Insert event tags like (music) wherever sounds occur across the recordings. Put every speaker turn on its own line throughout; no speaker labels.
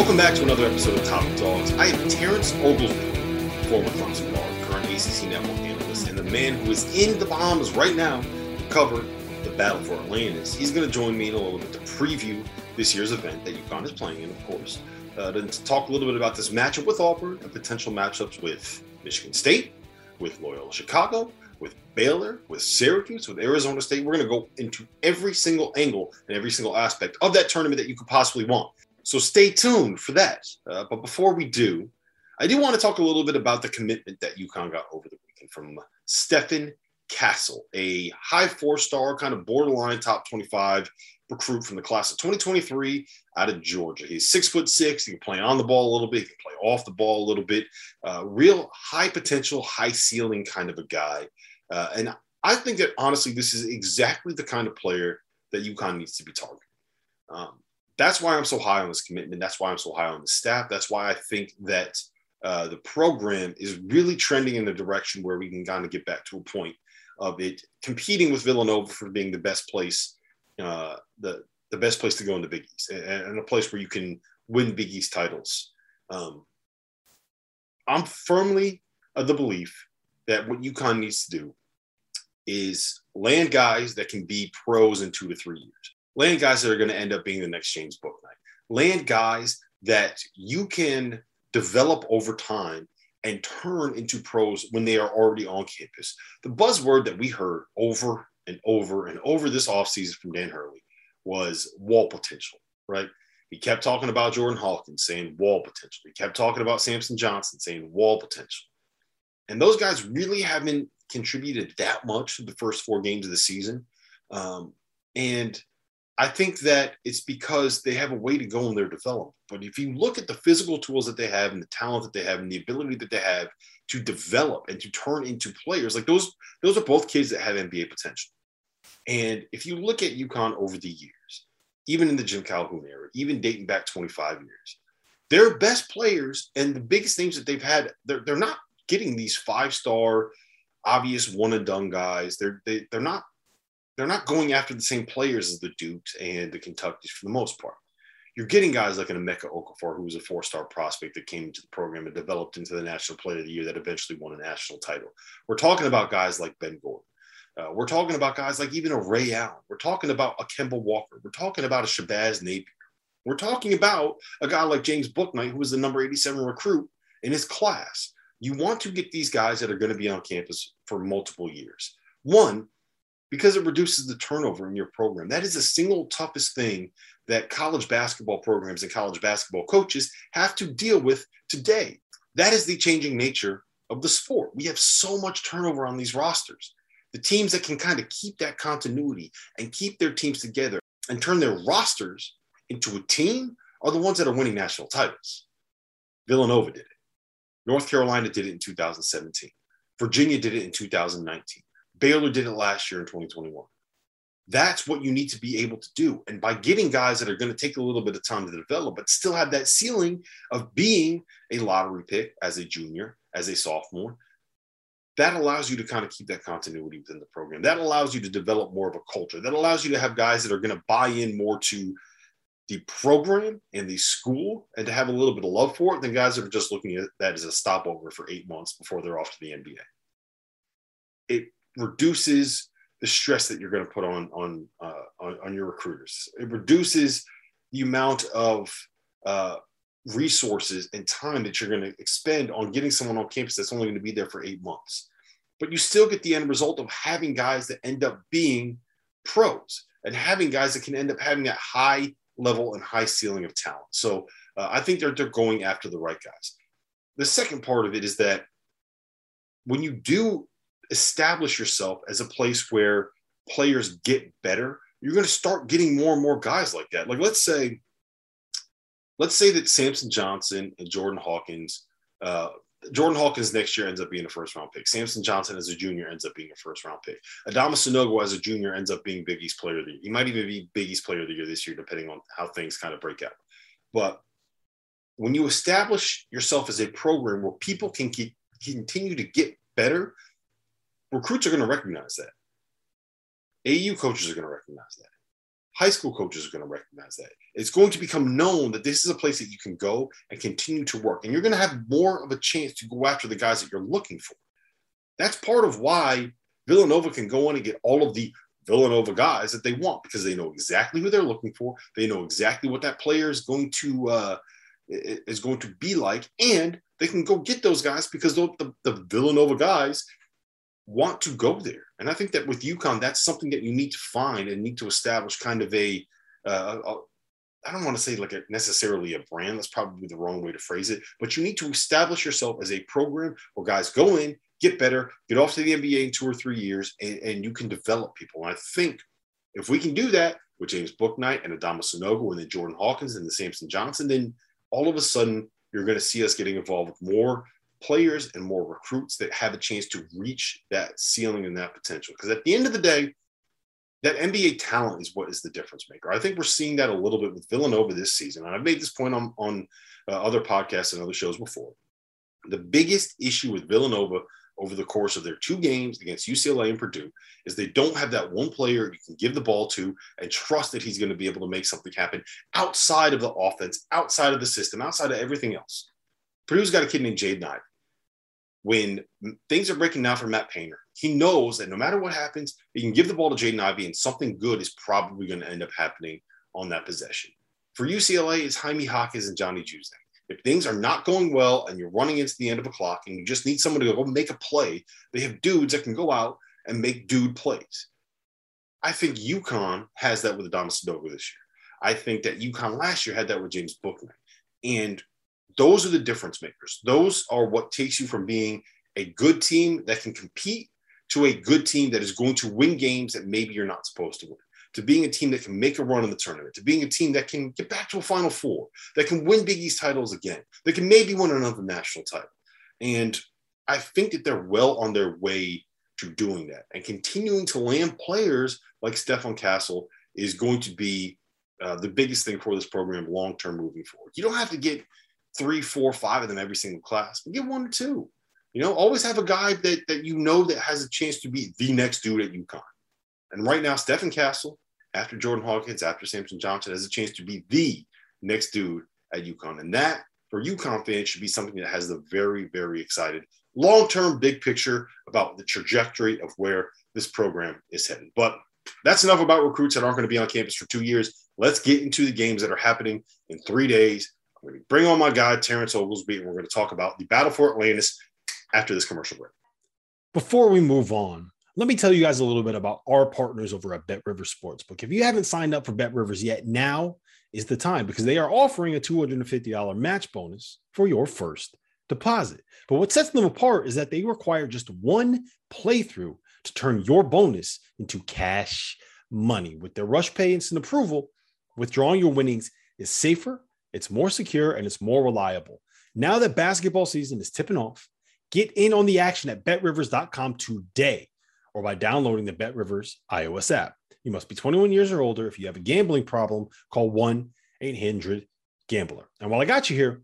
Welcome back to another episode of Top Dogs. I am Terrence Oglesby, former Clemson guard, current ACC network analyst, and the man who is in the Bahamas right now to cover the battle for Atlantis. He's going to join me in a little bit to preview this year's event that UConn is playing in, of course, uh, to talk a little bit about this matchup with Auburn and potential matchups with Michigan State, with Loyola Chicago, with Baylor, with Syracuse, with Arizona State. We're going to go into every single angle and every single aspect of that tournament that you could possibly want. So stay tuned for that. Uh, but before we do, I do want to talk a little bit about the commitment that UConn got over the weekend from Stephon Castle, a high four star, kind of borderline top 25 recruit from the class of 2023 out of Georgia. He's six foot six. He can play on the ball a little bit, he can play off the ball a little bit. Uh, real high potential, high ceiling kind of a guy. Uh, and I think that honestly, this is exactly the kind of player that UConn needs to be targeting. Um, that's why I'm so high on this commitment. That's why I'm so high on the staff. That's why I think that uh, the program is really trending in the direction where we can kind of get back to a point of it competing with Villanova for being the best place, uh, the the best place to go in the Big East, and, and a place where you can win Big East titles. Um, I'm firmly of the belief that what UConn needs to do is land guys that can be pros in two to three years. Land guys that are going to end up being the next James Bouknight. Land guys that you can develop over time and turn into pros when they are already on campus. The buzzword that we heard over and over and over this offseason from Dan Hurley was wall potential, right? He kept talking about Jordan Hawkins saying wall potential. He kept talking about Samson Johnson saying wall potential. And those guys really haven't contributed that much to the first four games of the season. Um, and I think that it's because they have a way to go in their development. But if you look at the physical tools that they have and the talent that they have and the ability that they have to develop and to turn into players, like those, those are both kids that have NBA potential. And if you look at UConn over the years, even in the Jim Calhoun era, even dating back 25 years, their best players and the biggest things that they've had, they're, they're not getting these five star, obvious one and done guys. They're they, they're not they're not going after the same players as the Dukes and the Kentuckys for the most part. You're getting guys like an Emeka Okafor, who was a four-star prospect that came into the program and developed into the National Player of the Year that eventually won a national title. We're talking about guys like Ben Gordon. Uh, we're talking about guys like even a Ray Allen. We're talking about a Kemba Walker. We're talking about a Shabazz Napier. We're talking about a guy like James Bouknight, who was the number 87 recruit in his class. You want to get these guys that are going to be on campus for multiple years. One, because it reduces the turnover in your program. That is the single toughest thing that college basketball programs and college basketball coaches have to deal with today. That is the changing nature of the sport. We have so much turnover on these rosters. The teams that can kind of keep that continuity and keep their teams together and turn their rosters into a team are the ones that are winning national titles. Villanova did it. North Carolina did it in 2017. Virginia did it in 2019. Baylor did it last year in 2021. That's what you need to be able to do. And by getting guys that are going to take a little bit of time to develop, but still have that ceiling of being a lottery pick as a junior, as a sophomore, that allows you to kind of keep that continuity within the program. That allows you to develop more of a culture. That allows you to have guys that are going to buy in more to the program and the school and to have a little bit of love for it than guys that are just looking at that as a stopover for eight months before they're off to the NBA. It reduces the stress that you're going to put on on uh, on, on, your recruiters. It reduces the amount of uh, resources and time that you're going to expend on getting someone on campus that's only going to be there for eight months. But you still get the end result of having guys that end up being pros and having guys that can end up having that high level and high ceiling of talent. So uh, I think they're, they're going after the right guys. The second part of it is that when you do establish yourself as a place where players get better, you're going to start getting more and more guys like that. Like let's say, let's say that Samson Johnson and Jordan Hawkins, uh, Jordan Hawkins next year ends up being a first round pick. Samson Johnson as a junior ends up being a first round pick. Adama Sanogo as a junior ends up being Big East player of the year. He might even be Big East player of the year this year, depending on how things kind of break out. But when you establish yourself as a program where people can keep, continue to get better, recruits are going to recognize that. AAU coaches are going to recognize that. High school coaches are going to recognize that. It's going to become known that this is a place that you can go and continue to work. And you're going to have more of a chance to go after the guys that you're looking for. That's part of why Villanova can go in and get all of the Villanova guys that they want because they know exactly who they're looking for. They know exactly what that player is going to uh, is going to be like, and they can go get those guys because the, the, the Villanova guys want to go there. And I think that with UConn, that's something that you need to find and need to establish kind of a, uh, a I don't want to say like a, necessarily a brand. That's probably the wrong way to phrase it. But you need to establish yourself as a program where guys go in, get better, get off to the NBA in two or three years, and, and you can develop people. And I think if we can do that with James Bouknight and Adama Sanogo and then Jordan Hawkins and the Samson Johnson, then all of a sudden you're going to see us getting involved with more players and more recruits that have a chance to reach that ceiling and that potential. Because at the end of the day, that NBA talent is what is the difference maker. I think we're seeing that a little bit with Villanova this season. And I've made this point on, on uh, other podcasts and other shows before. The biggest issue with Villanova over the course of their two games against UCLA and Purdue is they don't have that one player you can give the ball to and trust that he's going to be able to make something happen outside of the offense, outside of the system, outside of everything else. Purdue's got a kid named Jaden Ivey. When things are breaking down for Matt Painter, he knows that no matter what happens, he can give the ball to Jaden Ivey and something good is probably going to end up happening on that possession. For UCLA, it's Jaime Hawkins and Johnny Juzang. If things are not going well and you're running into the end of a clock and you just need someone to go make a play, they have dudes that can go out and make dude plays. I think UConn has that with Adama Sanogo this year. I think that UConn last year had that with James Bouknight. And those are the difference makers. Those are what takes you from being a good team that can compete to a good team that is going to win games that maybe you're not supposed to win to being a team that can make a run in the tournament, to being a team that can get back to a Final Four, that can win Big East titles again, that can maybe win another national title. And I think that they're well on their way to doing that. And continuing to land players like Stephon Castle is going to be uh, the biggest thing for this program long term moving forward. You don't have to get three, four, five of them every single class, but get one or two. You know, always have a guy that, that you know that has a chance to be the next dude at UConn. And right now, Stephon Castle, after Jordan Hawkins, after Samson Johnson, has a chance to be the next dude at UConn. And that, for UConn fans, should be something that has the very, very excited long term, big picture about the trajectory of where this program is heading. But that's enough about recruits that aren't going to be on campus for two years. Let's get into the games that are happening in three days. Bring on my guy, Terrence Oglesby, and we're going to talk about the battle for Atlantis after this commercial break.
Before we move on, let me tell you guys a little bit about our partners over at Bet Rivers Sportsbook. If you haven't signed up for Bet Rivers yet, now is the time because they are offering a $250 match bonus for your first deposit. But what sets them apart is that they require just one playthrough to turn your bonus into cash money. With their rush pay instant approval, withdrawing your winnings is safer, it's more secure, and it's more reliable. Now that basketball season is tipping off, get in on the action at betrivers.com today or by downloading the Bet Rivers iOS app. You must be 21 years or older. If you have a gambling problem, call 1 800 Gambler. And while I got you here,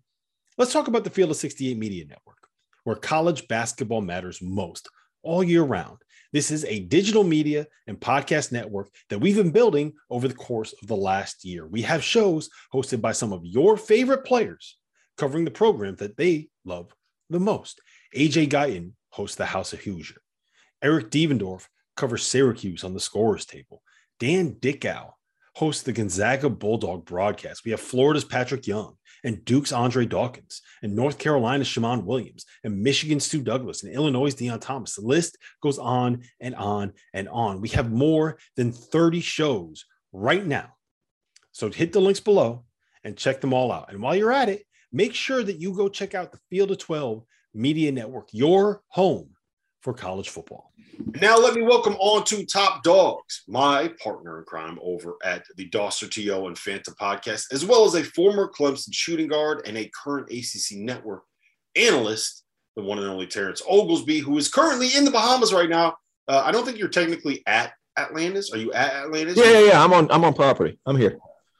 let's talk about the Field of 68 Media Network, where college basketball matters most all year round. This is a digital media and podcast network that we've been building over the course of the last year. We have shows hosted by some of your favorite players covering the program that they love the most. AJ Guyton hosts the House of Hoosier. Eric Devendorf covers Syracuse on the scorers table. Dan Dickau hosts the Gonzaga Bulldog broadcast. We have Florida's Patrick Young and Duke's Andre Dawkins and North Carolina's Shammond Williams and Michigan's Stu Douglass, and Illinois' Deon Thomas. The list goes on and on and on. We have more than 30 shows right now. So hit the links below and check them all out. And while you're at it, make sure that you go check out the Field of 12 Media Network, your home for college football.
Now, let me welcome on to Top Dogs, my partner in crime over at the Dosser TO and Phantom podcast, as well as a former Clemson shooting guard and a current ACC network analyst, the one and only Terrence Oglesby, who is currently in the Bahamas right now. Uh, I don't think you're technically at Atlantis. Are you at Atlantis?
Yeah, yeah, yeah. I'm on. I'm on property. I'm here.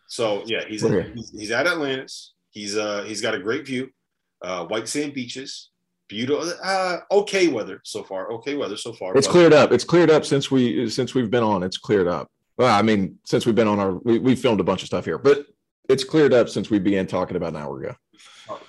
So yeah, he's at, he's, he's, at Atlantis. He's uh he's got a great view, uh, white sand beaches, beautiful uh, okay weather so far okay weather so far
it's but, cleared up it's cleared up since we since we've been on it's cleared up Well, I mean, since we've been on our, we, we filmed a bunch of stuff here, but it's cleared up since we began talking about an hour ago.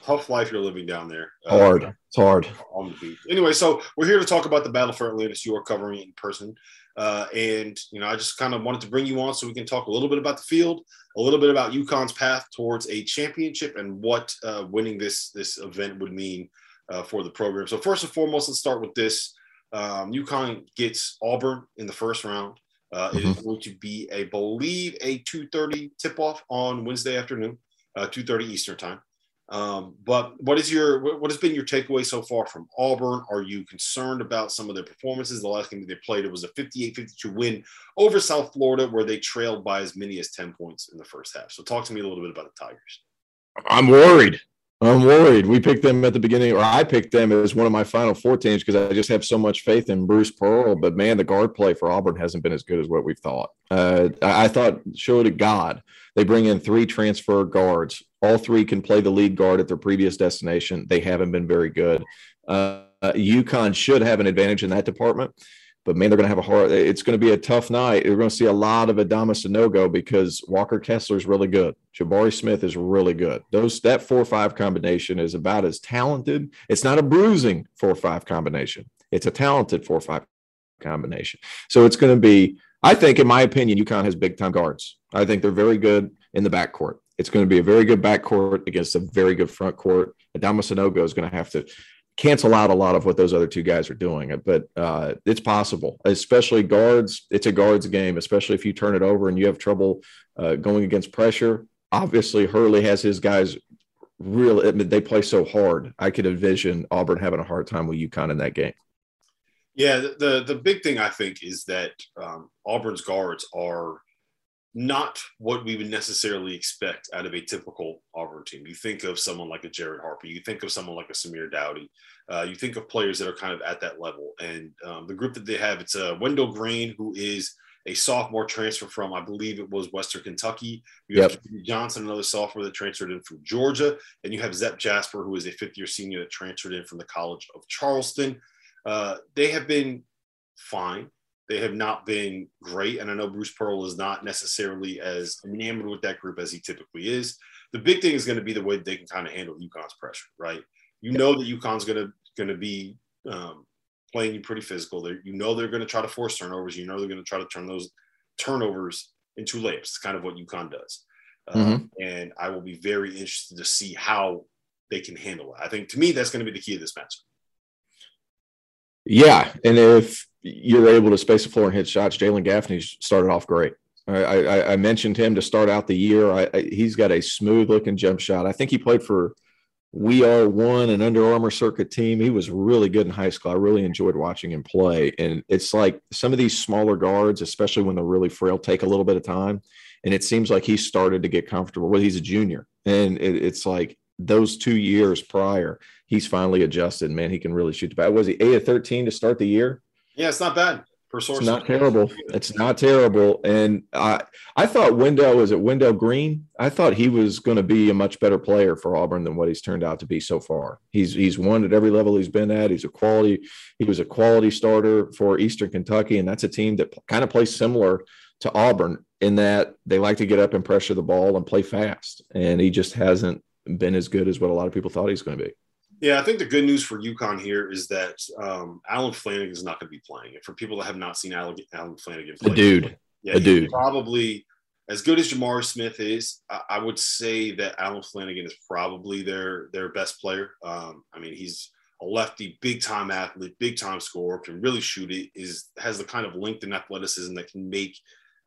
Tough life you're living down there.
Uh, hard. Uh, it's hard.
On the beach. Anyway, so we're here to talk about the battle for Atlantis. You are covering it in person. Uh, and, you know, I just kind of wanted to bring you on so we can talk a little bit about the field, a little bit about UConn's path towards a championship and what uh, winning this, this event would mean uh, for the program. So first and foremost, let's start with this. Um, UConn gets Auburn in the first round. Uh, mm-hmm. It is mm-hmm. going to be, I believe, a 2.30 tip-off on Wednesday afternoon, uh, 2.30 Eastern time. Um, but what is your what has been your takeaway so far from Auburn? Are you concerned about some of their performances? The last game they played, it was a 58-52 win over South Florida, where they trailed by as many as 10 points in the first half. So talk to me a little bit about the Tigers.
I'm worried. I'm worried. We picked them at the beginning, or I picked them as one of my final four teams because I just have so much faith in Bruce Pearl. But man, the guard play for Auburn hasn't been as good as what we've thought. Uh, I thought, show it to God, they bring in three transfer guards. All three can play the lead guard at their previous destination. They haven't been very good. Uh, UConn should have an advantage in that department. But man, they're going to have a hard. It's going to be a tough night. You're going to see a lot of Adama Sanogo because Walker Kessler is really good. Jabari Smith is really good. Those that four five combination is about as talented. It's not a bruising four five combination. It's a talented four five combination. So it's going to be. I think, in my opinion, UConn has big time guards. I think they're very good in the backcourt. It's going to be a very good backcourt against a very good front court. Adama Sanogo is going to have to cancel out a lot of what those other two guys are doing. But uh, it's possible, especially guards. It's a guards game, especially if you turn it over and you have trouble uh, going against pressure. Obviously, Hurley has his guys really. They play so hard. I could envision Auburn having a hard time with UConn in that game.
Yeah, the the big thing I think is that um, Auburn's guards are not what we would necessarily expect out of a typical Auburn team. You think of someone like a Jared Harper, you think of someone like a Samir Doughty, uh, you think of players that are kind of at that level. And um, the group that they have, it's a uh, Wendell Green, who is a sophomore transfer from, I believe it was Western Kentucky. You have yep. Johnson, another sophomore that transferred in from Georgia. And you have Zep Jasper, who is a fifth year senior that transferred in from the College of Charleston. Uh, they have been fine. They have not been great. And I know Bruce Pearl is not necessarily as enamored with that group as he typically is. The big thing is going to be the way they can kind of handle UConn's pressure, right? You know that UConn's going to going to be um, playing you pretty physical. They're, you know they're going to try to force turnovers. You know they're going to try to turn those turnovers into layups. It's kind of what UConn does. Um, mm-hmm. and I will be very interested to see how they can handle it. I think to me that's going to be the key of this match.
Yeah, and if you're able to space the floor and hit shots, Jalen Gaffney started off great. I, I, I, mentioned him to start out the year. I, he's got a smooth looking jump shot. I think he played for We Are One, an Under Armour circuit team. He was really good in high school. I really enjoyed watching him play. And it's like some of these smaller guards, especially when they're really frail, take a little bit of time. And it seems like he started to get comfortable. Well, he's a junior, and it, it's like those two years prior, he's finally adjusted. Man, he can really shoot the bat. Was he eight of thirteen to start the year?
Yeah, it's not bad. For source,
it's not terrible. It's not terrible. And I, I thought Wendell was it Wendell Green. I thought he was going to be a much better player for Auburn than what he's turned out to be so far. He's he's won at every level he's been at. He's a quality. He was a quality starter for Eastern Kentucky, and that's a team that kind of plays similar to Auburn in that they like to get up and pressure the ball and play fast. And he just hasn't been as good as what a lot of people thought he's going to be.
Yeah, I think the good news for UConn here is that um, Allen Flanigan is not going to be playing. And for people that have not seen Alan, Allen Flanigan
play, a dude,
yeah,
a dude,
probably as good as Jabari Smith is. I, I, would say that Allen Flanigan is probably their their best player. Um, I mean, he's a lefty, big time athlete, big time scorer, can really shoot it. Is has the kind of length and athleticism that can make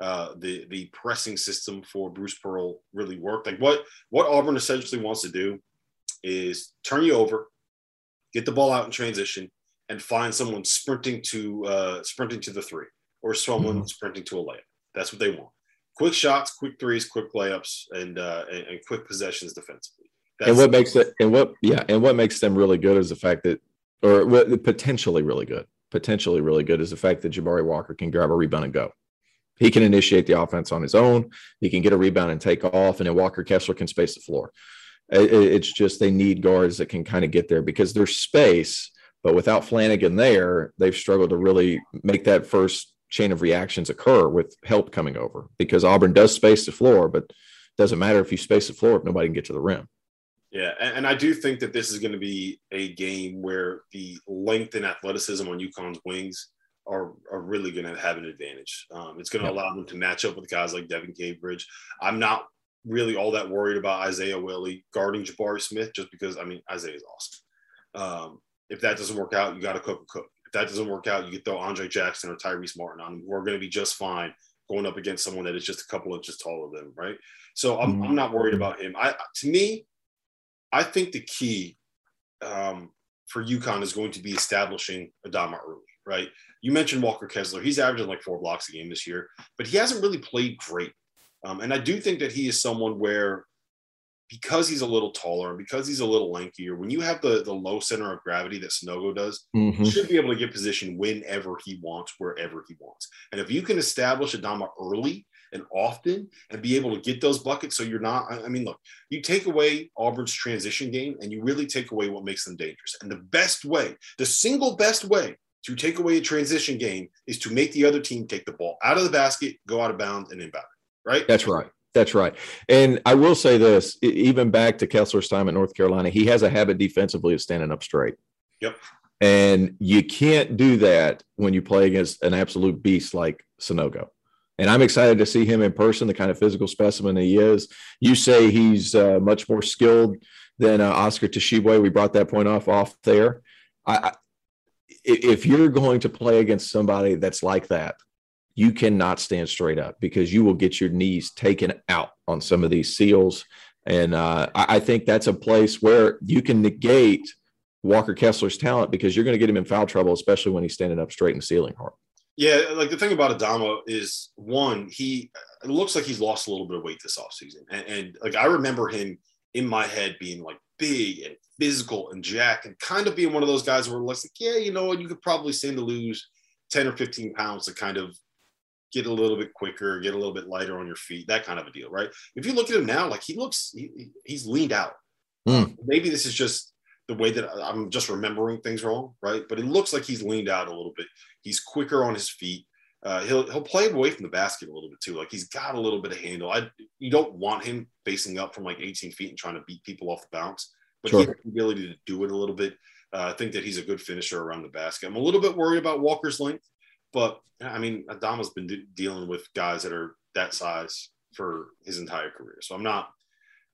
uh, the the pressing system for Bruce Pearl really work. Like what what Auburn essentially wants to do is turn you over, get the ball out in transition, and find someone sprinting to uh, sprinting to the three or someone mm-hmm. sprinting to a layup. That's what they want. Quick shots, quick threes, quick layups, and uh, and, and quick possessions defensively.
That's and what makes it and what yeah and what makes them really good is the fact that or potentially really good potentially really good is the fact that Jabari Walker can grab a rebound and go. He can initiate the offense on his own. He can get a rebound and take off, and then Walker Kessler can space the floor. It's just they need guards that can kind of get there because there's space, but without Flanigan there, they've struggled to really make that first chain of reactions occur with help coming over because Auburn does space the floor, but it doesn't matter if you space the floor if nobody can get to the rim.
Yeah, and, I do think that this is going to be a game where the length and athleticism on UConn's wings are, are really going to have an advantage. Um, it's going to allow them to match up with guys like Devin Cambridge. I'm not really all that worried about Isaiah Whaley guarding Jabari Smith just because, I mean, Isaiah is awesome. Um, if that doesn't work out, you got to cook a cook. If that doesn't work out, you can throw Andre Jackson or Tyrese Martin on. We're going to be just fine going up against someone that is just a couple inches taller than them, right? So I'm, mm-hmm. I'm not worried about him. I to me, I think the key um, for UConn is going to be establishing Adama early, right? You mentioned Walker Kessler. He's averaging like four blocks a game this year, but he hasn't really played great. Um, and I do think that he is someone where because he's a little taller and because he's a little lankier, when you have the, the low center of gravity that Sanogo does, mm-hmm. he should be able to get position whenever he wants, wherever he wants. And if you can establish Adama early and often and be able to get those buckets so you're not, I mean, look, you take away Auburn's transition game and you really take away what makes them dangerous. And the best way, the single best way to take away a transition game is to make the other team take the ball out of the basket, go out of bounds, and inbound. Right?
That's right. That's right. And I will say this even back to Kessler's time at North Carolina, he has a habit defensively of standing up straight.
Yep.
And you can't do that when you play against an absolute beast like Sanogo. And I'm excited to see him in person, the kind of physical specimen he is. You say he's uh, much more skilled than uh, Oscar Tshiebwe. We brought that point off off there. I, if you're going to play against somebody that's like that, you cannot stand straight up because you will get your knees taken out on some of these seals. And uh, I think that's a place where you can negate Walker Kessler's talent because you're going to get him in foul trouble, especially when he's standing up straight in the sealing hard.
Yeah, like the thing about Adama is one, he looks like he's lost a little bit of weight this offseason. And, and like I remember him in my head being like big and physical and jack and kind of being one of those guys where less like, yeah, you know what, you could probably stand to lose 10 or 15 pounds to kind of get a little bit quicker, get a little bit lighter on your feet, that kind of a deal, right? If you look at him now, like he looks, he, he's leaned out. Mm. Maybe this is just the way that I'm just remembering things wrong, right? But it looks like he's leaned out a little bit. He's quicker on his feet. Uh, he'll he'll play away from the basket a little bit too. Like he's got a little bit of handle. I you don't want him facing up from like 18 feet and trying to beat people off the bounce but sure. he has the ability to do it a little bit. Uh, I think that he's a good finisher around the basket. I'm a little bit worried about Walker's length, but I mean, Adama's been de- dealing with guys that are that size for his entire career, so I'm not,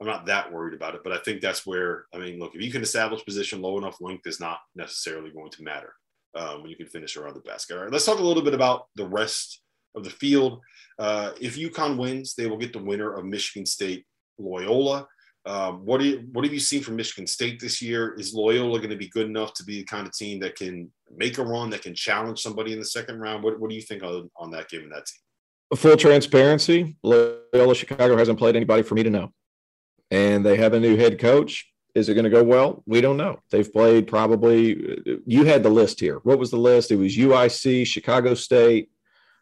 I'm not that worried about it. But I think that's where I mean, look, if you can establish position low enough, length is not necessarily going to matter um, when you can finish around the basket. All right, let's talk a little bit about the rest of the field. Uh, if UConn wins, they will get the winner of Michigan State Loyola. Um, what do you, what have you seen from Michigan State this year? Is Loyola going to be good enough to be the kind of team that can make a run, that can challenge somebody in the second round? What, what do you think on, on that given that team?
Full transparency, Loyola Chicago hasn't played anybody for me to know, and they have a new head coach. Is it going to go well? We don't know. They've played probably. You had the list here. What was the list? It was UIC, Chicago State,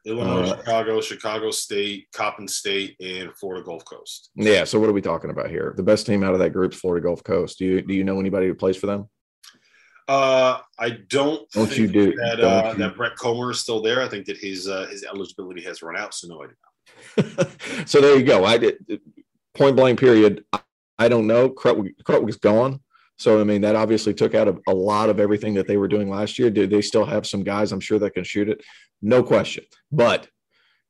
Illinois, uh, Chicago, Chicago State, Coppin State, and Florida Gulf Coast.
Yeah. So what are we talking about here? The best team out of that group is Florida Gulf Coast. Do you do you know anybody who plays for them?
Uh, I don't.
Don't you do
that? Uh, you? That Brett Comer is still there. I think that his uh, his eligibility has run out. So no, I do
not. so there you go. I did point blank. Period. I, I don't know. Krutwig, Krutwig's gone. So I mean that obviously took out a, a, lot of everything that they were doing last year. Do they still have some guys? I'm sure that can shoot it, no question. But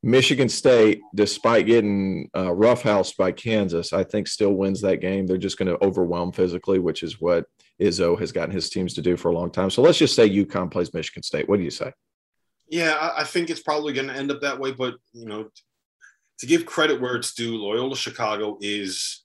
Michigan State, despite getting uh, roughhoused by Kansas, I think still wins that game. They're just going to overwhelm physically, which is what Izzo has gotten his teams to do for a long time. So let's just say UConn plays Michigan State. What do you say?
Yeah, I think it's probably going to end up that way. But you know, to give credit where it's due, Loyola Chicago is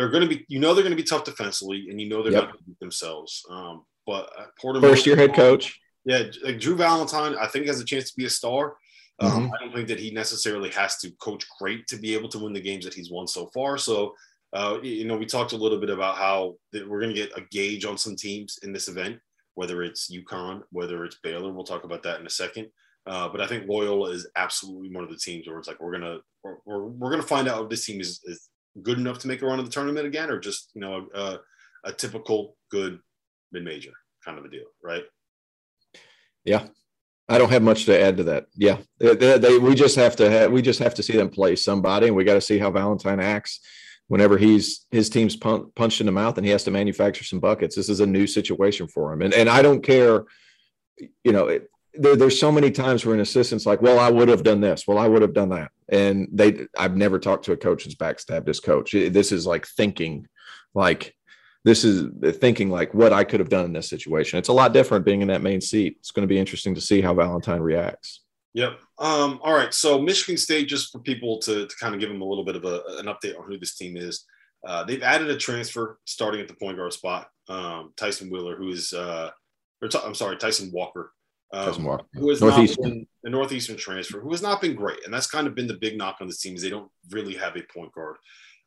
they're going to be, you know, they're going to be tough defensively, and you know they're yep. going to beat themselves. Um, but uh,
Porter first year head coach,
yeah, like Drew Valentine, I think has a chance to be a star. Um, mm-hmm. I don't think that he necessarily has to coach great to be able to win the games that he's won so far. So, uh, you know, we talked a little bit about how we're going to get a gauge on some teams in this event, whether it's UConn, whether it's Baylor. We'll talk about that in a second. Uh, but I think Loyola is absolutely one of the teams where it's like we're gonna we're, we're, we're gonna find out if this team is, is good enough to make a run of the tournament again, or just you know a, a typical good mid major kind of a deal, right?
Yeah, I don't have much to add to that. Yeah, they, they, they, we just have to have, we just have to see them play somebody, and we got to see how Valentine acts whenever he's his team's pun- punched in the mouth and he has to manufacture some buckets. This is a new situation for him, and and I don't care. You know, it, there, there's so many times where an assistant's like, "Well, I would have done this. Well, I would have done that," and they. I've never talked to a coach that's backstabbed his coach. This is like thinking, like this is thinking like what I could have done in this situation. It's a lot different being in that main seat. It's going to be interesting to see how Valentine reacts.
Yep. Um, all right. So Michigan State, just for people to, to kind of give them a little bit of a, an update on who this team is. Uh, they've added a transfer starting at the point guard spot, um, Tyson Wheeler, who is, uh, or t- I'm sorry, Tyson Walker, um, who has
Northeastern.
not been a Northeastern transfer, who has not been great, and that's kind of been the big knock on this team is they don't really have a point guard.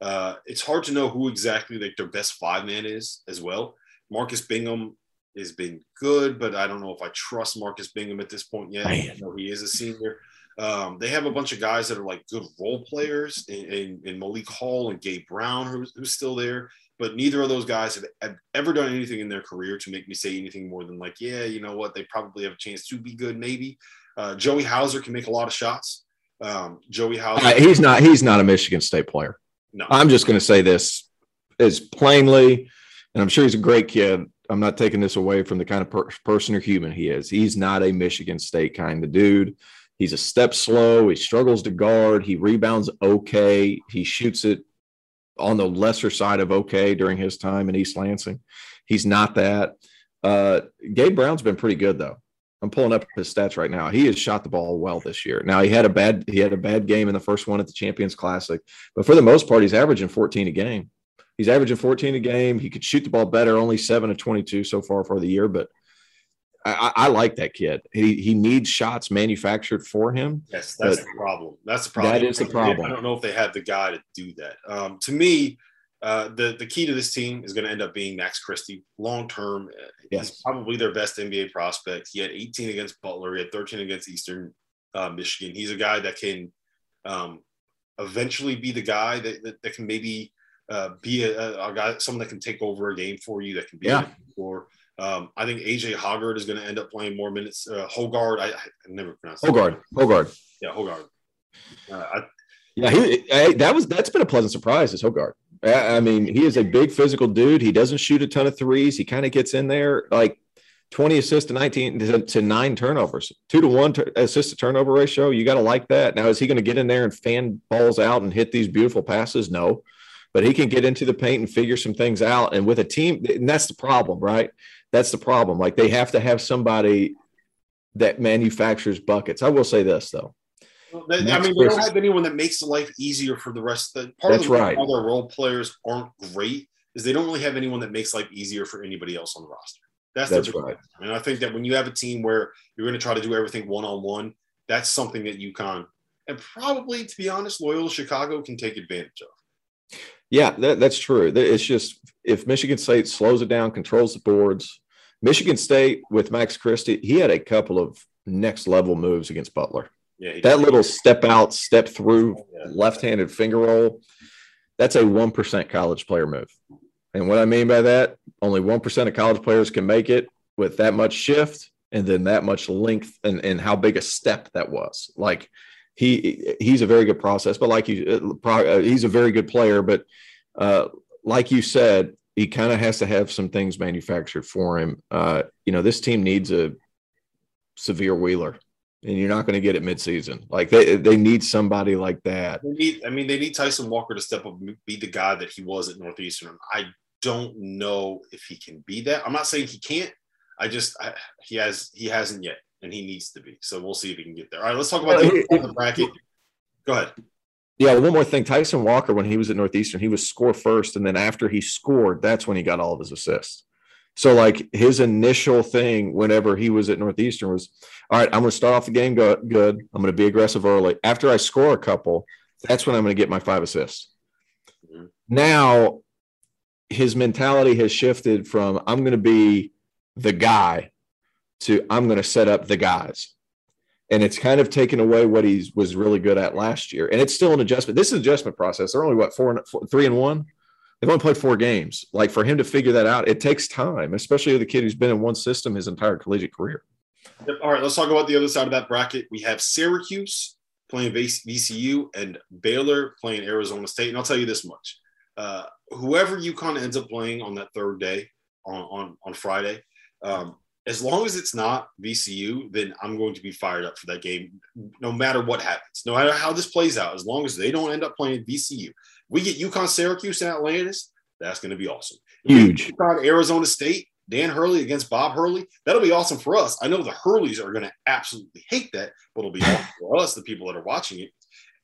Uh, it's hard to know who exactly like their best five man is as well. Marcus Bingham has been good, but I don't know if I trust Marcus Bingham at this point yet.
Man.
I know he is a senior. Um, they have a bunch of guys that are like good role players in, in, in Malik Hall and Gabe Brown, who's, who's still there. But neither of those guys have, have ever done anything in their career to make me say anything more than like, yeah, you know what, they probably have a chance to be good, maybe. Uh, Joey Hauser can make a lot of shots. Um, Joey Hauser,
Uh, he's not. He's not a Michigan State player.
no,
I'm just going to say this as plainly, and I'm sure he's a great kid. I'm not taking this away from the kind of per- person or human he is. He's not a Michigan State kind of dude. He's a step slow. He struggles to guard. He rebounds okay. He shoots it on the lesser side of okay during his time in East Lansing. He's not that. Uh, Gabe Brown's been pretty good though. I'm pulling up his stats right now. He has shot the ball well this year. Now he had a bad he had a bad game in the first one at the Champions Classic, but for the most part, he's averaging 14 a game. He's averaging 14 a game. He could shoot the ball better, only seven of 22 so far for the year, but I, I like that kid. He he needs shots manufactured for him.
Yes, that's the problem. That's the problem.
that is the problem.
I don't know if they have the guy to do that. Um, to me, uh, the the key to this team is going to end up being Max Christie long term.
Yes.
He's probably their best NBA prospect. He had 18 against Butler. He had 13 against Eastern uh, Michigan. He's a guy that can um, eventually be the guy that, that, that can maybe uh, be a, a guy, someone that can take over a game for you. That can be
Yeah.
for. Um, I think AJ Hoggard is going to end up playing more minutes. Uh, Hoggard, I, I never pronounced.
Hoggard, Hoggard.
Yeah, Hoggard. Uh, I,
Yeah, he, I, that was that's been a pleasant surprise. Is Hoggard? I, I mean, he is a big physical dude. He doesn't shoot a ton of threes. He kind of gets in there like 20 assists to 19 to, to nine turnovers, two to one tur assist to turnover ratio. You got to like that. Now, is he going to get in there and fan balls out and hit these beautiful passes? No, but he can get into the paint and figure some things out. And with a team, and that's the problem, right? That's the problem. Like they have to have somebody that manufactures buckets. I will say this though.
Well, they- I mean, they don't have anyone that makes life easier for the rest of the part
That's
of the
right.
why their role players aren't great is they don't really have anyone that makes life easier for anybody else on the roster. That's,
That's right.
problem. And I think that when you have a team where you're going to try to do everything one on one, that's something that UConn and probably, to be honest, Loyola Chicago can take advantage of.
Yeah, that, that's true. It's just if Michigan State slows it down, controls the boards. Michigan State with Max Christie, he had a couple of next level moves against Butler.
Yeah,
That
does.
little step out, step through,
Yeah.
left handed finger roll, that's a 1% college player move. And what I mean by that, only 1% of college players can make it with that much shift and then that much length and, and how big a step that was. Like he he's a very good process, but like you, uh, uh, he's a very good player. But uh, like you said, he kind of has to have some things manufactured for him. Uh, you know, this team needs a severe wheeler, and you're not going to get it midseason. Like they they need somebody like that.
They need, I mean, they need Tyson Walker to step up and be the guy that he was at Northeastern. I don't know if he can be that. I'm not saying he can't. I just I, he has he hasn't yet, and he needs to be. So we'll see if he can get there. All right, let's talk about
Well,
the,
he-
the bracket. Go ahead.
Yeah, one more thing. Tyson Walker, when he was at Northeastern, he was score first, and then after he scored, that's when he got all of his assists. So, like his initial thing, whenever he was at Northeastern, was, "All right, I'm going to start off the game go- good. I'm going to be aggressive early. After I score a couple, that's when I'm going to get my five assists."
Mhm.
Now, his mentality has shifted from "I'm going to be the guy" to "I'm going to set up the guys." And it's kind of taken away what he was really good at last year. And it's still an adjustment. This is an adjustment process. They're only what four, and- four three and one. They've only played four games. Like for him to figure that out, it takes time, especially with a kid who's been in one system his entire collegiate career.
Yep. All right, let's talk about the other side of that bracket. We have Syracuse playing VCU and Baylor playing Arizona State. And I'll tell you this much: uh, whoever UConn ends up playing on that third day on on, on Friday, um, as long as it's not VCU, then I'm going to be fired up for that game, no matter what happens, no matter how this plays out. As long as they don't end up playing VCU, we get UConn, Syracuse, and Atlantis. That's going to be awesome.
Huge.
UConn, Arizona State, Dan Hurley against Bob Hurley. That'll be awesome for us. I know the Hurleys are going to absolutely hate that, but it'll be (laughs) awesome for us, the people that are watching it.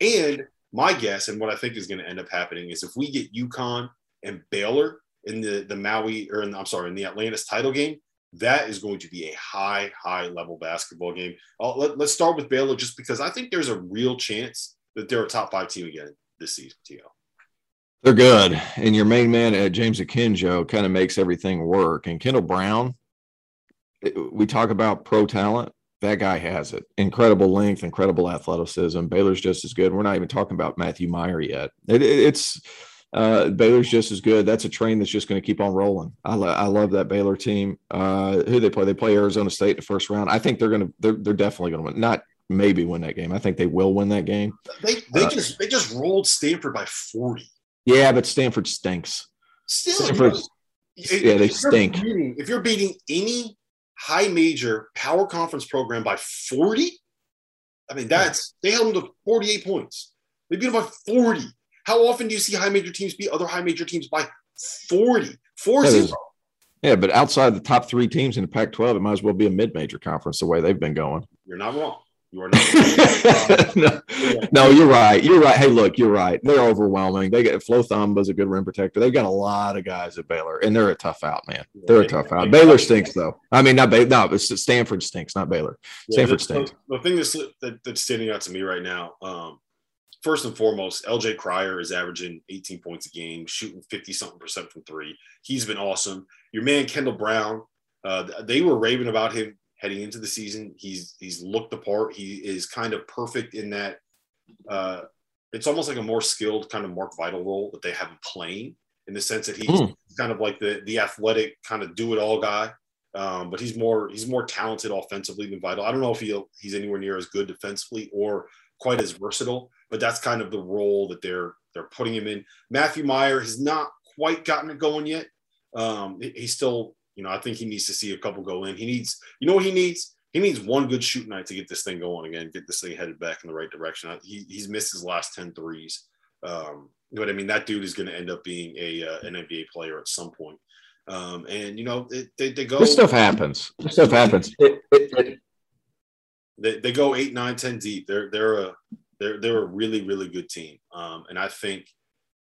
And my guess, and what I think is going to end up happening, is if we get UConn and Baylor in the the Maui or in, I'm sorry in the Atlantis title game, that is going to be a high high level basketball game. Uh, let, us start with Baylor just because I think there's a real chance that they're a top five team again this season. To
they're good. And your main man, uh, James Akinjo, kind of makes everything work. And Kendall Brown, we talk about pro talent. That guy has it. Incredible length, incredible athleticism. Baylor's just as good. We're not even talking about Matthew Meyer yet. It, it, it's uh, Baylor's just as good. That's a train that's just going to keep on rolling. I, lo- I love that Baylor team. Uh, who they play? They play Arizona State in the first round. I think they're going to. They're, they're definitely going to win. Not maybe win that game. I think they will win that game.
They they uh, just they just rolled Stanford by forty.
Yeah, but Stanford stinks.
Still,
Stanford, yeah, they stink.
You're beating, if you're beating any high major power conference program by 40, I mean, that's they held them to 48 points. They beat them by 40. How often do you see high major teams beat other high major teams by 40? 4 0.
Yeah, but outside the top three teams in the Pac 12, it might as well be a mid major conference the way they've been going.
You're not wrong. You are (laughs) not.
no, no, you're right. You're right. Hey, look, you're right. They're overwhelming. They get Flo Thamba's a good rim protector. They've got a lot of guys at Baylor, and they're a tough out, man. They're a tough out. Baylor stinks, though. I mean, not Baylor. No, Stanford stinks, not Baylor. Stanford stinks.
The, the thing that's, that, that's standing out to me right now, um, first and foremost, LJ Cryer is averaging 18 points a game, shooting 50 something percent from three. He's been awesome. Your man Kendall Brown, uh, they were raving about him heading into the season. He's he's looked the part. He is kind of perfect in that. Uh, it's almost like a more skilled kind of Mark Vital role that they have him playing in the sense that he's mm. kind of like the the athletic kind of do it all guy. Um, but he's more he's more talented offensively than Vital. I don't know if he he's anywhere near as good defensively or quite as versatile, but that's kind of the role that they're they're putting him in. Matthew Meyer has not quite gotten it going yet. Um, he's still you know, I think he needs to see a couple go in. He needs, you know what he needs? He needs one good shoot night to get this thing going again, get this thing headed back in the right direction. He, he's missed his last 10 threes. Um, but I mean, that dude is going to end up being a uh, an NBA player at some point. Um, and you know, it, they, they go.
This stuff happens. This stuff happens. It, it,
they, they go eight, nine, ten deep. They're they're a they're they're a really really good team. Um, and I think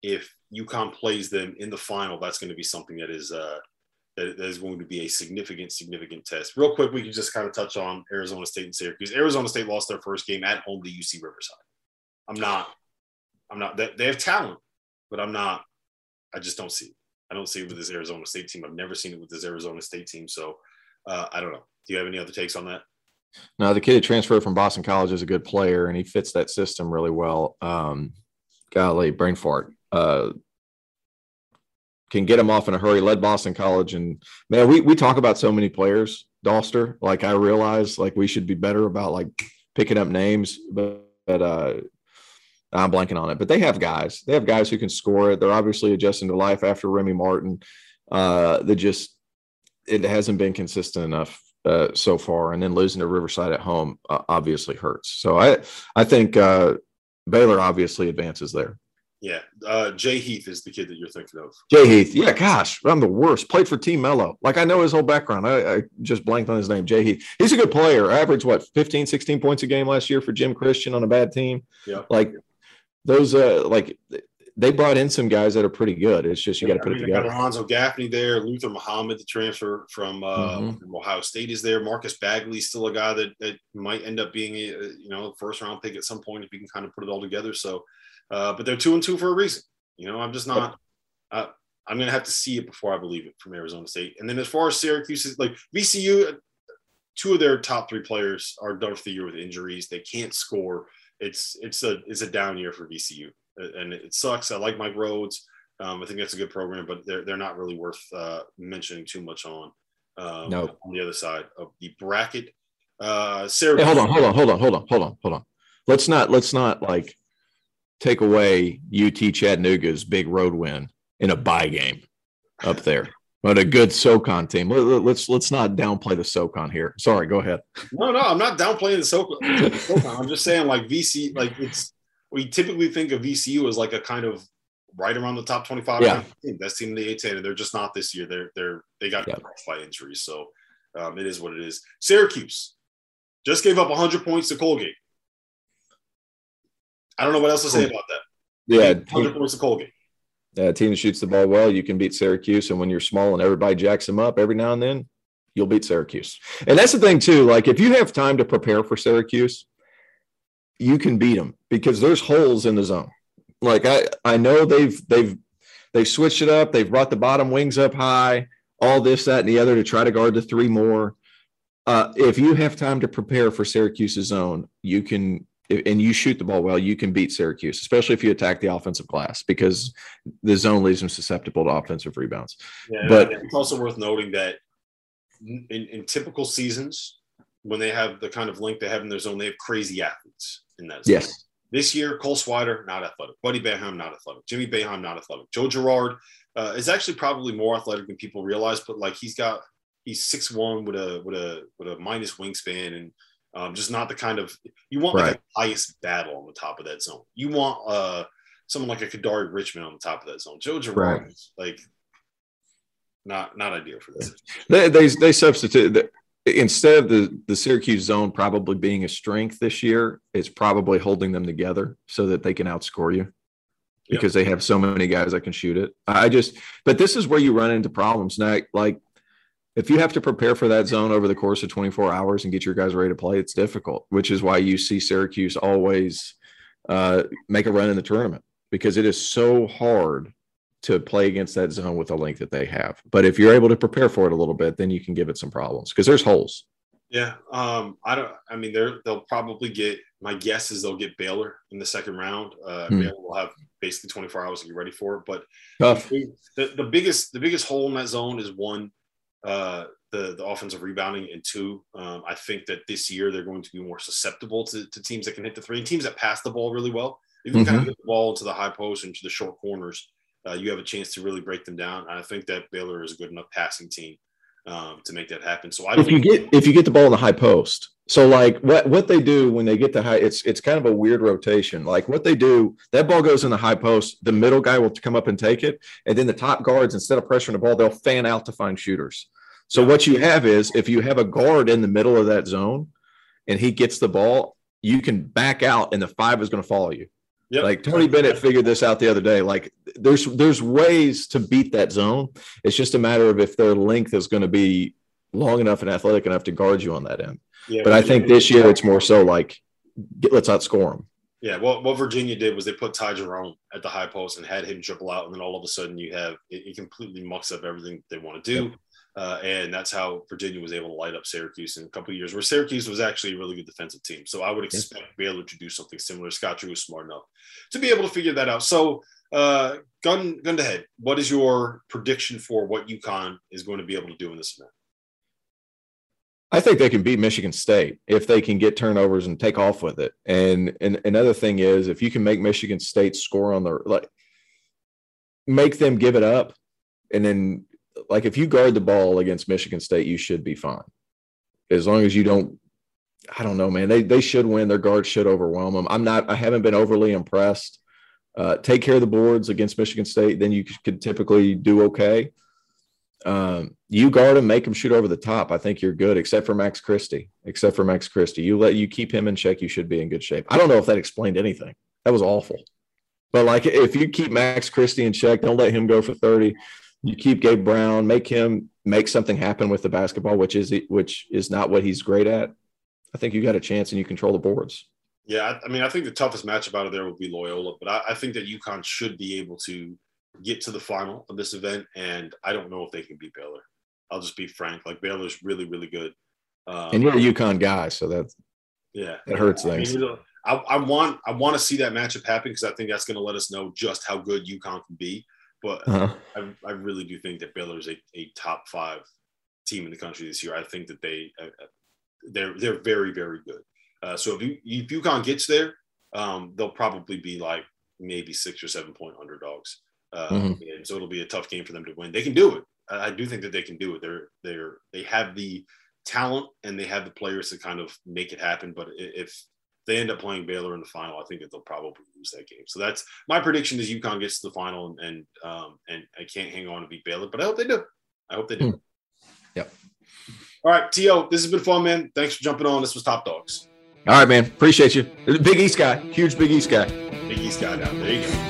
if UConn plays them in the final, that's going to be something that is uh, that, that is going to be a significant, significant test. Real quick, we can just kind of touch on Arizona State and Syracuse. Arizona State lost their first game at home to UC Riverside. I'm not, I'm not, they, they have talent, but I'm not, I just don't see it. I don't see it with this Arizona State team. I've never seen it with this Arizona State team. So uh, I don't know. Do you have any other takes on that?
No, the kid who transferred from Boston College is a good player and he fits that system really well. Um, golly, brain fart. Uh, can get him off in a hurry. Led Boston College, and man, we we talk about so many players, Dolster. Like I realize, like we should be better about like picking up names, but, but uh, I'm blanking on it. But they have guys. They have guys who can score it. They're obviously adjusting to life after Remy Martin. Uh, they just it hasn't been consistent enough uh, so far, and then losing to Riverside at home uh, obviously hurts. So I I think uh, Baylor obviously advances there.
Yeah, uh, Jay Heath is the kid that you're thinking of.
Jay Heath, yeah, gosh, I'm the worst. Played for Team Melo. Like I know his whole background. I, I, just blanked on his name. Jay Heath. He's a good player. Averaged what 15, 16 points a game last year for Jim Christian on a bad team.
Yeah,
like those, uh, like they brought in some guys that are pretty good. It's just you got to put I mean, it together.
Got Alonzo Gaffney there, Luther Muhammad, the transfer from, uh, mm-hmm. from Ohio State, is there. Marcus Bagley, still a guy that, that might end up being a you know first round pick at some point if you can kind of put it all together. So, uh, but they're two and two for a reason. You know, I'm just not. Uh, I'm going to have to see it before I believe it from Arizona State. And then as far as Syracuse, like VCU, two of their top three players are done for the year with injuries. They can't score. It's it's a it's a down year for VCU, and it sucks. I like Mike Rhodes. Um, I think that's a good program, but they're they're not really worth uh, mentioning too much on. Um,
no.
On the other side of the bracket, Uh,
Hey, hold on, hold on, hold on, hold on, hold on, hold on. Let's not let's not like take away UT Chattanooga's big road win in a bye game up there. But a good SoCon team. Let, let- let's let's not downplay the SoCon here. Sorry, go ahead.
No, no, I'm not downplaying the. SoCon. I'm just saying, like VC, like it's we typically think of VCU as like a kind of right around the top 25
Yeah.
team. Best team in the A10, and they're just not this year. They're they're they got
Yeah.
crushed by injuries, so um, it is what it is. Syracuse just gave up 100 points to Colgate. I don't know what else to say about that.
Yeah,
100
team,
points to Colgate.
yeah, team that shoots the ball well, you can beat Syracuse. And when you're small and everybody jacks them up every now and then, you'll beat Syracuse. And that's the thing too. Like if you have time to prepare for Syracuse, you can beat them because there's holes in the zone. Like I, I know they've they've they've switched it up. They've brought the bottom wings up high, all this, that, and the other to try to guard the three more. Uh, if you have time to prepare for Syracuse's zone, you can, and you shoot the ball well, you can beat Syracuse, especially if you attack the offensive glass because the zone leaves them susceptible to offensive rebounds.
Yeah,
But-
it's also worth noting that in, in typical seasons, when they have the kind of length they have in their zone, they have crazy athletes in that zone.
Yes.
This year, Cole Swider, not athletic. Buddy Boeheim, not athletic. Jimmy Boeheim, not athletic. Joe Girard uh, is actually probably more athletic than people realize, but like he's got he's six one with a with a with a minus wingspan and um, just not the kind of you want like
Right.
a highest battle on the top of that zone. You want uh someone like a Kadary Richmond on the top of that zone. Joe Girard
Right.
is like not not ideal for this.
They they, they substitute the, instead of the the Syracuse zone probably being a strength this year, it's probably holding them together so that they can outscore you because they have so many guys that can shoot it. I just, but this is where you run into problems now. Like if you have to prepare for that zone over the course of 24 hours and get your guys ready to play, it's difficult, which is why you see Syracuse always uh, make a run in the tournament because it is so hard to play against that zone with the length that they have. But if you're able to prepare for it a little bit, then you can give it some problems because there's holes.
Yeah, um, I don't. I mean, they're they'll probably get. My guess is they'll get Baylor in the second round. Uh,
Hmm.
Baylor will have basically 24 hours to get ready for it. But
Tough.
the, the biggest the biggest hole in that zone is one, uh, the the offensive rebounding, and two, um, I think that this year they're going to be more susceptible to, to teams that can hit the three and teams that pass the ball really well. You can kind of get the ball into the high post and to the short corners, uh, you have a chance to really break them down. And I think that Baylor is a good enough passing team um, to make that happen. So I
if you get if you get the ball in the high post so like what what they do when they get the high it's it's kind of a weird rotation like what they do that ball goes in the high post the middle guy will come up and take it and then the top guards instead of pressuring the ball they'll fan out to find shooters so what you have is if you have a guard in the middle of that zone and he gets the ball you can back out and the five is going to follow you
Yep.
like Tony Bennett figured this out the other day. Like there's there's ways to beat that zone. It's just a matter of if their length is going to be long enough and athletic enough to guard you on that end.
Yeah,
But I think this year it's more so like get, let's outscore them.
Yeah, what, what Virginia did was they put Ty Jerome at the high post and had him dribble out, and then all of a sudden you have it, it completely mucks up everything they want to do, uh, and that's how Virginia was able to light up Syracuse in a couple of years, where Syracuse was actually a really good defensive team. So I would expect Baylor to do something similar. Scott Drew was smart enough to be able to figure that out. So, uh, gun gun to head, what is your prediction for what UConn is going to be able to do in this event?
I think they can beat Michigan State if they can get turnovers and take off with it. And and another thing is if you can make Michigan State score on the like make them give it up and then like if you guard the ball against Michigan State, you should be fine. As long as you don't I don't know, man. They they should win. Their guards should overwhelm them. I'm not I haven't been overly impressed. Uh, take care of the boards against Michigan State, then you could typically do okay um, you guard him, make him shoot over the top. I think you're good, except for Max Christie. Except for Max Christie, you let you keep him in check. You should be in good shape. I don't know if that explained anything. That was awful. But like, if you keep Max Christie in check, don't let him go for thirty. You keep Gabe Brown, make him make something happen with the basketball, which is which is not what he's great at. I think you got a chance, and you control the boards.
Yeah, I, mean, I think the toughest matchup out of there would be Loyola, but I, I think that UConn should be able to get to the final of this event, and I don't know if they can beat Baylor. I'll just be frank; like Baylor's really, really good. Um,
And you're a UConn guy, so that
yeah,
it hurts
I, mean,
things.
you know, I, I want I want to see that matchup happen because I think that's going to let us know just how good UConn can be. But
Uh-huh.
I, I really do think that Baylor is a, a top five team in the country this year. I think that they, uh, they're they're very very good. Uh, so if you if UConn gets there, um, they'll probably be like maybe six or seven point underdogs. Uh, mm-hmm. and so it'll be a tough game for them to win. They can do it. I, I do think that they can do it. They're they're they have the talent and they have the players to kind of make it happen. But if they end up playing Baylor in the final, I think that they'll probably lose that game. So that's my prediction: is UConn gets to the final and and, um, and I can't hang on to beat Baylor, but I hope they do. I hope they do. Mm.
Yep.
All right, To, this has been fun, man. Thanks for jumping on. This was Top Dogs.
All right, man. Appreciate you. Big East guy, huge Big East guy.
Big East guy down there. You go.